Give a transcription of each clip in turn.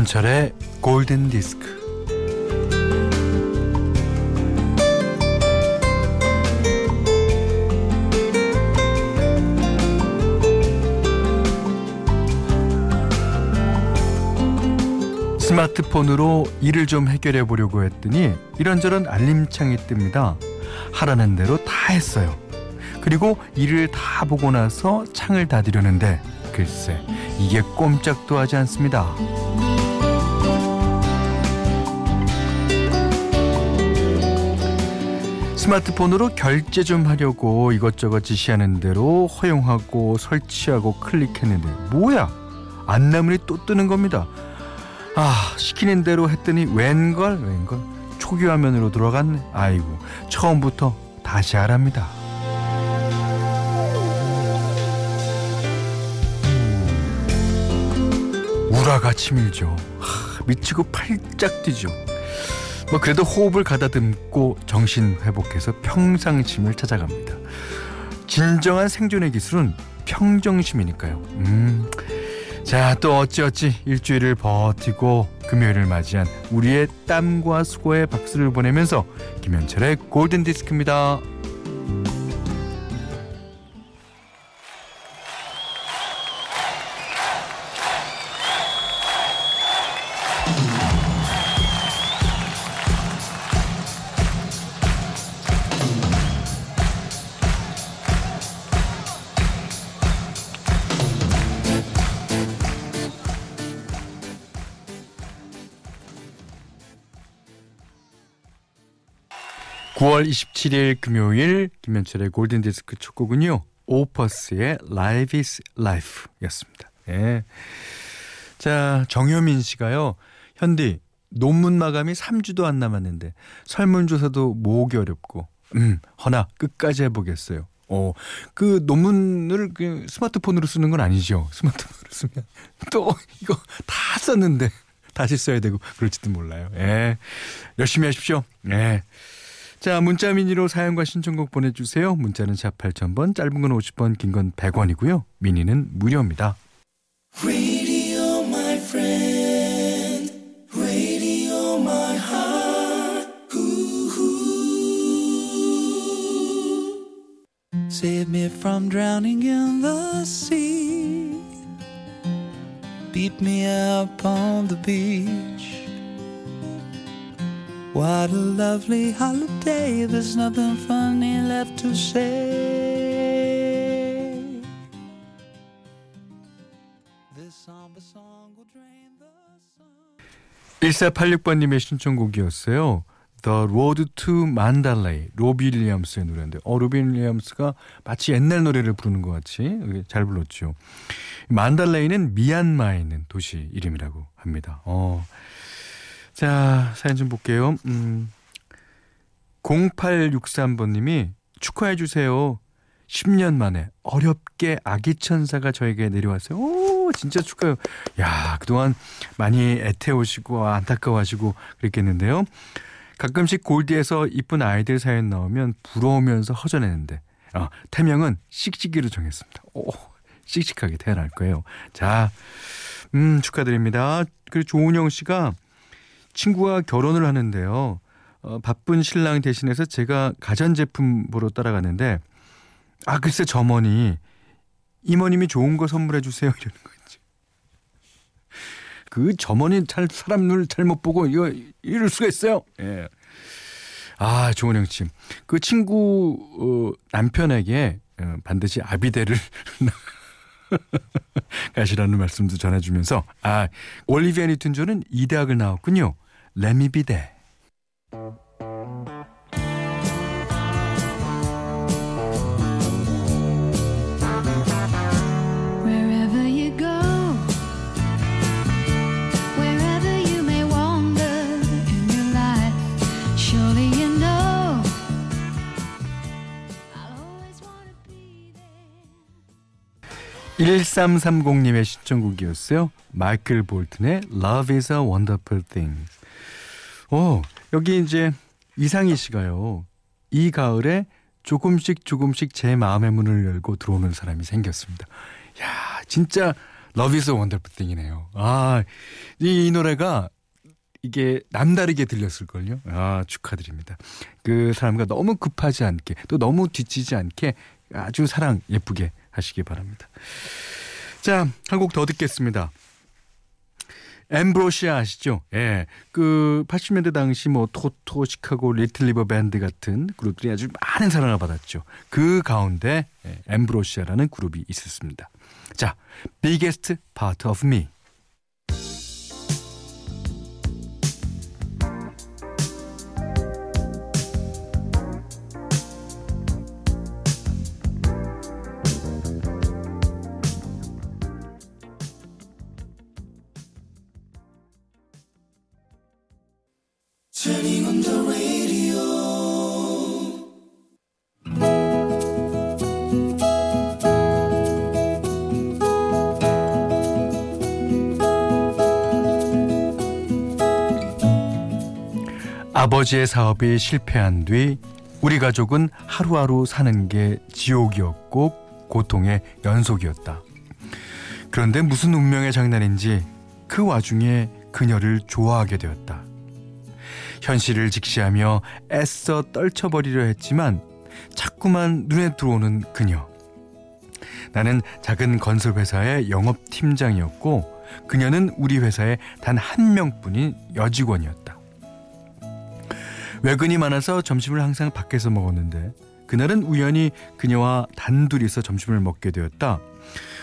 김현철의 골든 디스크. 스마트폰으로 일을 좀 해결해 보려고 했더니 이런저런 알림창이 뜹니다. 하라는 대로 다 했어요. 그리고 일을 다 보고 나서 창을 닫으려는데 글쎄 이게 꼼짝도 하지 않습니다. 스마트폰으로 결제 좀 하려고 이것저것 지시하는 대로 허용하고 설치하고 클릭했는데 뭐야 안 나물이 또 뜨는 겁니다. 아 시키는 대로 했더니 웬걸 웬걸 초기 화면으로 들어갔네. 아이고 처음부터 다시 하랍니다. 우라가 치밀죠. 하, 미치고 팔짝 뛰죠. 뭐 그래도 호흡을 가다듬고 정신 회복해서 평상심을 찾아갑니다. 진정한 생존의 기술은 평정심이니까요. 음. 자, 또 어찌어찌 일주일을 버티고 금요일을 맞이한 우리의 땀과 수고에 박수를 보내면서 김현철의 골든 디스크입니다. 9월 27일 금요일 김현철의 골든디스크 첫 곡은요. 오퍼스의 Life is Life 였습니다. 예. 자, 정효민 씨가요. 현디, 논문 마감이 3주도 안 남았는데 설문조사도 모으기 어렵고 음, 허나 끝까지 해보겠어요. 어, 그 논문을 그 스마트폰으로 쓰는 건 아니죠. 스마트폰으로 쓰면 또 이거 다 썼는데 다시 써야 되고 그럴지도 몰라요. 예. 열심히 하십시오. 예. 자, 문자 미니로 사연과 신청곡 보내주세요. 문자는 샵 8000번, 짧은 건 50번, 긴건 100원이고요. 미니는 무료입니다. What a lovely holiday. There's nothing funny left to say. This somber song will drain the sun. 1486번님의 신청곡이었어요. The Road to Mandalay 로비 윌리엄스의 노래인데 어 로비 윌리엄스가 마치 옛날 노래를 부르는 것 같이 잘 불렀죠. 만달레이는 미얀마에 있는 도시 이름이라고 합니다. 어 자, 사연 좀 볼게요. 음, 0863번님이 축하해주세요. 10년 만에 어렵게 아기 천사가 저에게 내려왔어요. 오, 진짜 축하해요. 야, 그동안 많이 애태우시고 안타까워하시고 그랬겠는데요. 가끔씩 골디에서 이쁜 아이들 사연 나오면 부러우면서 허전했는데, 어, 태명은 씩씩이로 정했습니다. 오, 씩씩하게 태어날 거예요. 자, 음, 축하드립니다. 그리고 조은영 씨가 친구가 결혼을 하는데요. 어, 바쁜 신랑 대신해서 제가 가전제품 보러 따라갔는데 아 글쎄 점원이 이모님이 좋은 거 선물해 주세요 이러는 거지. 그 점원이 잘 사람 눈을 잘못 보고 이거 이럴 수가 있어요. 예. 아 조은영 씨, 그 친구 어, 남편에게 어, 반드시 아비데를 가시라는 말씀도 전해주면서 아 올리비아 니튼 존은 이 대학을 나왔군요. 레미비데 (1330님의) 신청곡이었어요 마이클 볼튼의 (Love is a wonderful thing) 어, 여기 이제 이상희 씨가요. 이 가을에 조금씩 조금씩 제 마음의 문을 열고 들어오는 사람이 생겼습니다. 야, 진짜 Love is a wonderful thing이네요. 아, 이, 이 노래가 이게 남다르게 들렸을걸요. 아, 축하드립니다. 그 사람과 너무 급하지 않게 또 너무 뒤치지 않게 아주 사랑 예쁘게 하시기 바랍니다. 자, 한 곡 더 듣겠습니다. 엠브로시아 아시죠? 예. 그 80년대 당시 뭐 토토, 시카고, 리틀 리버 밴드 같은 그룹들이 아주 많은 사랑을 받았죠. 그 가운데 예, 엠브로시아라는 그룹이 있었습니다. 자, Biggest Part of Me. 아버지의 사업이 실패한 뒤 우리 가족은 하루하루 사는 게 지옥이었고 고통의 연속이었다. 그런데 무슨 운명의 장난인지 그 와중에 그녀를 좋아하게 되었다. 현실을 직시하며 애써 떨쳐버리려 했지만 자꾸만 눈에 들어오는 그녀. 나는 작은 건설회사의 영업팀장이었고 그녀는 우리 회사의 단 한 명뿐인 여직원이었다. 외근이 많아서 점심을 항상 밖에서 먹었는데 그날은 우연히 그녀와 단둘이서 점심을 먹게 되었다.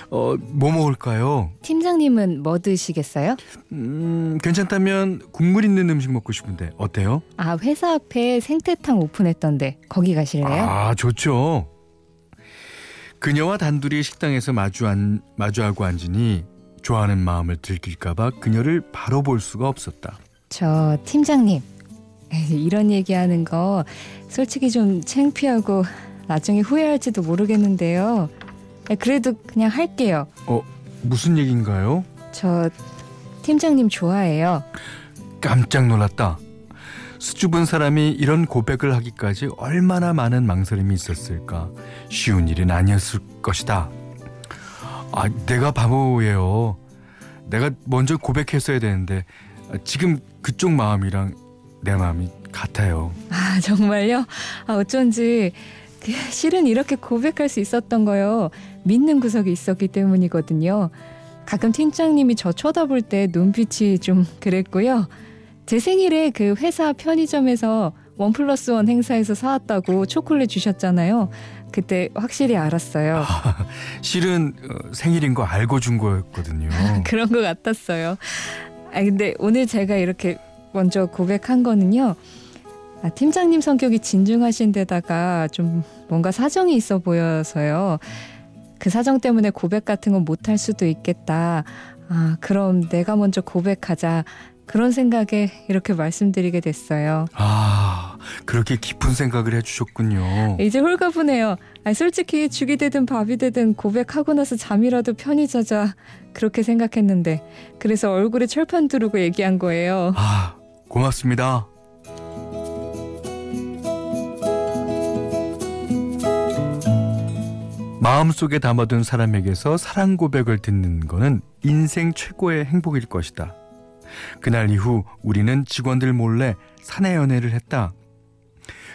어, 뭐 먹을까요? 팀장님은 뭐 드시겠어요? 음, 괜찮다면 국물 있는 음식 먹고 싶은데 어때요? 아, 회사 앞에 생태탕 오픈했던데 거기 가실래요? 아, 좋죠. 그녀와 단둘이 식당에서 마주 안, 마주하고 앉으니 좋아하는 마음을 들킬까봐 그녀를 바로 볼 수가 없었다. 저 팀장님 이런 얘기하는 거 솔직히 좀 창피하고 나중에 후회할지도 모르겠는데요. 그래도 그냥 할게요. 어, 무슨 얘기인가요? 저 팀장님 좋아해요. 깜짝 놀랐다. 수줍은 사람이 이런 고백을 하기까지 얼마나 많은 망설임이 있었을까. 쉬운 일은 아니었을 것이다. 아, 내가 바보예요. 내가 먼저 고백했어야 되는데 지금 그쪽 마음이랑 내 마음이 같아요. 아 정말요? 아 어쩐지 그 실은 이렇게 고백할 수 있었던 거요. 믿는 구석이 있었기 때문이거든요. 가끔 팀장님이 저 쳐다볼 때 눈빛이 좀 그랬고요. 제 생일에 그 회사 편의점에서 원 플러스 원 행사에서 사왔다고 초콜릿 주셨잖아요. 그때 확실히 알았어요. 아, 실은 어, 생일인 거 알고 준 거였거든요. 그런 것 같았어요. 아 근데 오늘 제가 이렇게 먼저 고백한 거는요. 아, 팀장님 성격이 진중하신 데다가 좀 뭔가 사정이 있어 보여서요. 그 사정 때문에 고백 같은 건 못할 수도 있겠다. 아, 그럼 내가 먼저 고백하자. 그런 생각에 이렇게 말씀드리게 됐어요. 아, 그렇게 깊은 생각을 해주셨군요. 이제 홀가분해요. 아, 솔직히 죽이 되든 밥이 되든 고백하고 나서 잠이라도 편히 자자. 그렇게 생각했는데. 그래서 얼굴에 철판 두르고 얘기한 거예요. 아, 고맙습니다. 마음속에 담아둔 사람에게서 사랑 고백을 듣는 것은 인생 최고의 행복일 것이다. 그날 이후 우리는 직원들 몰래 사내 연애를 했다.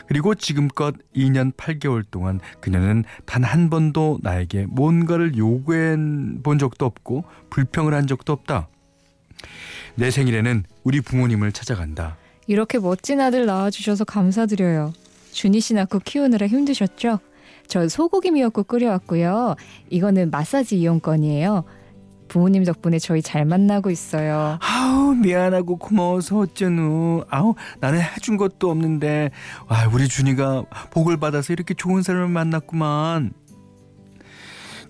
그리고 지금껏 2년 8개월 동안 그녀는 단 한 번도 나에게 뭔가를 요구해 본 적도 없고 불평을 한 적도 없다. 내 생일에는 우리 부모님을 찾아간다. 이렇게 멋진 아들 낳아주셔서 감사드려요. 준희 씨 낳고 키우느라 힘드셨죠? 저 소고기 미역국 끓여왔고요. 이거는 마사지 이용권이에요. 부모님 덕분에 저희 잘 만나고 있어요. 아우 미안하고 고마워서 어쩌누. 아우 나는 해준 것도 없는데 와 우리 준이가 복을 받아서 이렇게 좋은 사람을 만났구만.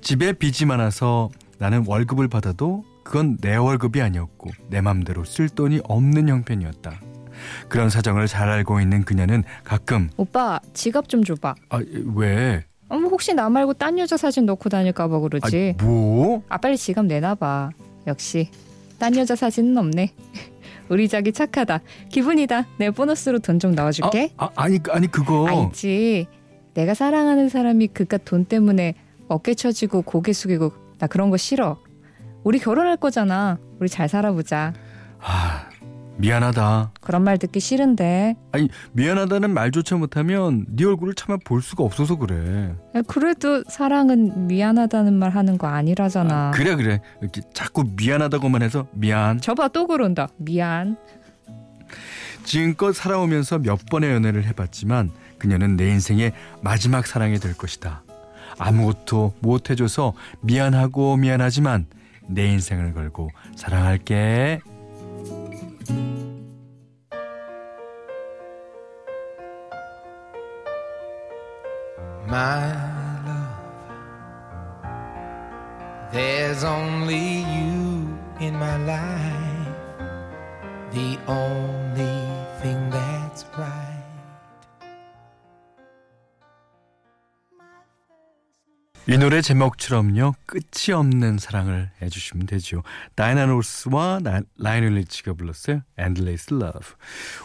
집에 빚이 많아서 나는 월급을 받아도 그건 내 월급이 아니었고 내 맘대로 쓸 돈이 없는 형편이었다. 그런 사정을 잘 알고 있는 그녀는 가끔 오빠 지갑 좀 줘봐. 아 왜? 어, 뭐 혹시 나 말고 딴 여자 사진 넣고 다닐까 봐 그러지. 아, 뭐? 아 빨리 지갑 내놔봐. 역시 딴 여자 사진은 없네. 우리 자기 착하다. 기분이다. 내 보너스로 돈 좀 넣어줄게. 아, 아, 니 아니 그거. 알지. 내가 사랑하는 사람이 그깟 돈 때문에 어깨 처지고 고개 숙이고 나 그런 거 싫어. 우리 결혼할 거잖아. 우리 잘 살아보자. 아, 미안하다. 그런 말 듣기 싫은데. 아니, 미안하다는 말조차 못하면 네 얼굴을 차마 볼 수가 없어서 그래. 그래도 사랑은 미안하다는 말 하는 거 아니라잖아. 아, 그래, 그래. 이렇게 자꾸 미안하다고만 해서 미안. 저봐 또 그런다. 미안. 지금껏 살아오면서 몇 번의 연애를 해봤지만 그녀는 내 인생의 마지막 사랑이 될 것이다. 아무것도 못해줘서 미안하고 미안하지만 내 인생을 걸고 사랑할게. My love, there's only you in my life, the only 이 노래 제목처럼요 끝이 없는 사랑을 해주시면 되죠. 다이애나 로스와 라이오넬 리치가 불렀어요. Endless Love.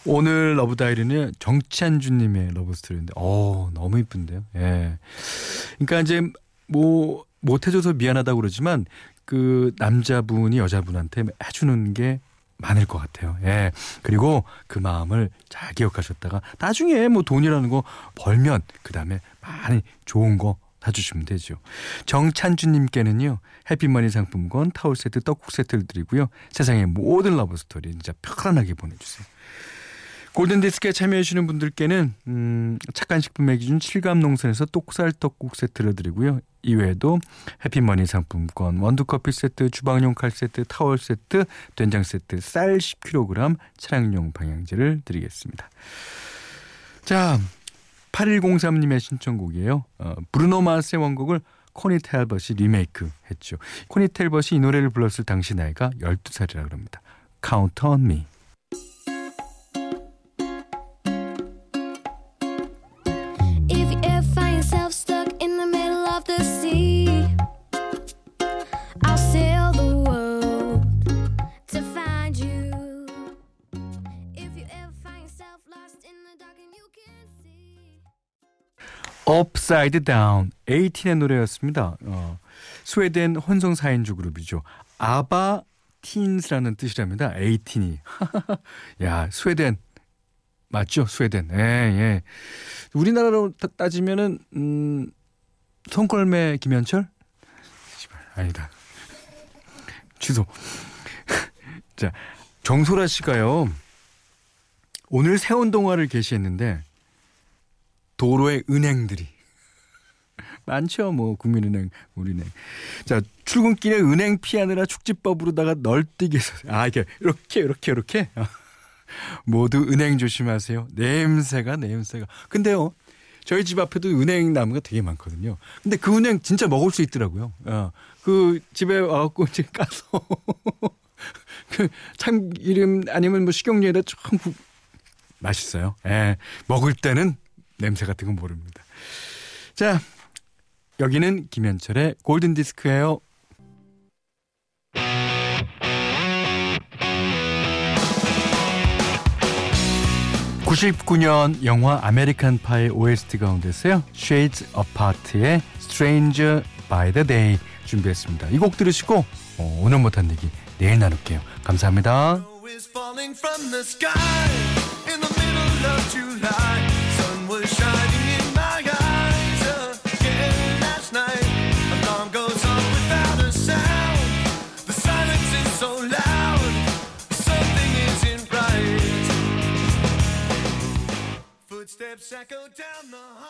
오늘 러브 다이어리는 정찬주님의 러브 스토리인데, 어 너무 이쁜데요. 예. 그러니까 이제 뭐 못해줘서 미안하다고 그러지만 그 남자분이 여자분한테 해주는 게 많을 것 같아요. 예. 그리고 그 마음을 잘 기억하셨다가 나중에 뭐 돈이라는 거 벌면 그 다음에 많이 좋은 거 사주시면 되죠. 정찬주님께는요 해피머니 상품권, 타월 세트, 떡국 세트를 드리고요. 세상의 모든 러브스토리 진짜 편안하게 보내주세요. 골든디스크에 참여해주시는 분들께는 음, 착한 식품의 기준 칠갑농산에서 똑살 떡국 세트를 드리고요. 이외에도 해피머니 상품권, 원두커피 세트, 주방용 칼 세트, 타월 세트, 된장 세트, 쌀 10kg, 차량용 방향제를 드리겠습니다. 자, 8103님의 신청곡이에요. 어, 브루노 마스의 원곡을 코니 텔버시 리메이크 했죠. 코니 텔버시 이 노래를 불렀을 당시 나이가 12살이라 그럽니다. Count on me. Upside Down 18의 노래였습니다. 어, 스웨덴 혼성 4인조 그룹이죠. 아바 틴스라는 뜻이랍니다. 18이. 야, 스웨덴 맞죠? 스웨덴. 예, 예. 우리나라로 따, 따지면은 음, 손걸매 김현철? 아니다. 취소. 자, 정소라 씨가요. 오늘 새운 동화를 게시했는데 도로에 은행들이 많죠. 뭐 국민은행, 우리은행. 자 출근길에 은행 피하느라 축지법으로다가 널뛰게 해서 아 이렇게 이렇게 이렇게 이렇게 모두 은행 조심하세요. 냄새가 냄새가. 근데요. 저희 집 앞에도 은행 나무가 되게 많거든요. 근데 그 은행 진짜 먹을 수 있더라고요. 어, 그 집에 와갖고 이제 까서 그 참기름 아니면 뭐 식용유에다 좀 부... 맛있어요. 예. 먹을 때는 냄새 같은 건 모릅니다. 자, 여기는 김현철의 골든 디스크예요. 99년 영화 아메리칸 파이 OST 가운데서요. Shades Apart의 Stranger by the Day 준비했습니다. 이 곡 들으시고 어, 오늘 못한 얘기 내일 나눌게요. 감사합니다. Footsteps echo down the hall.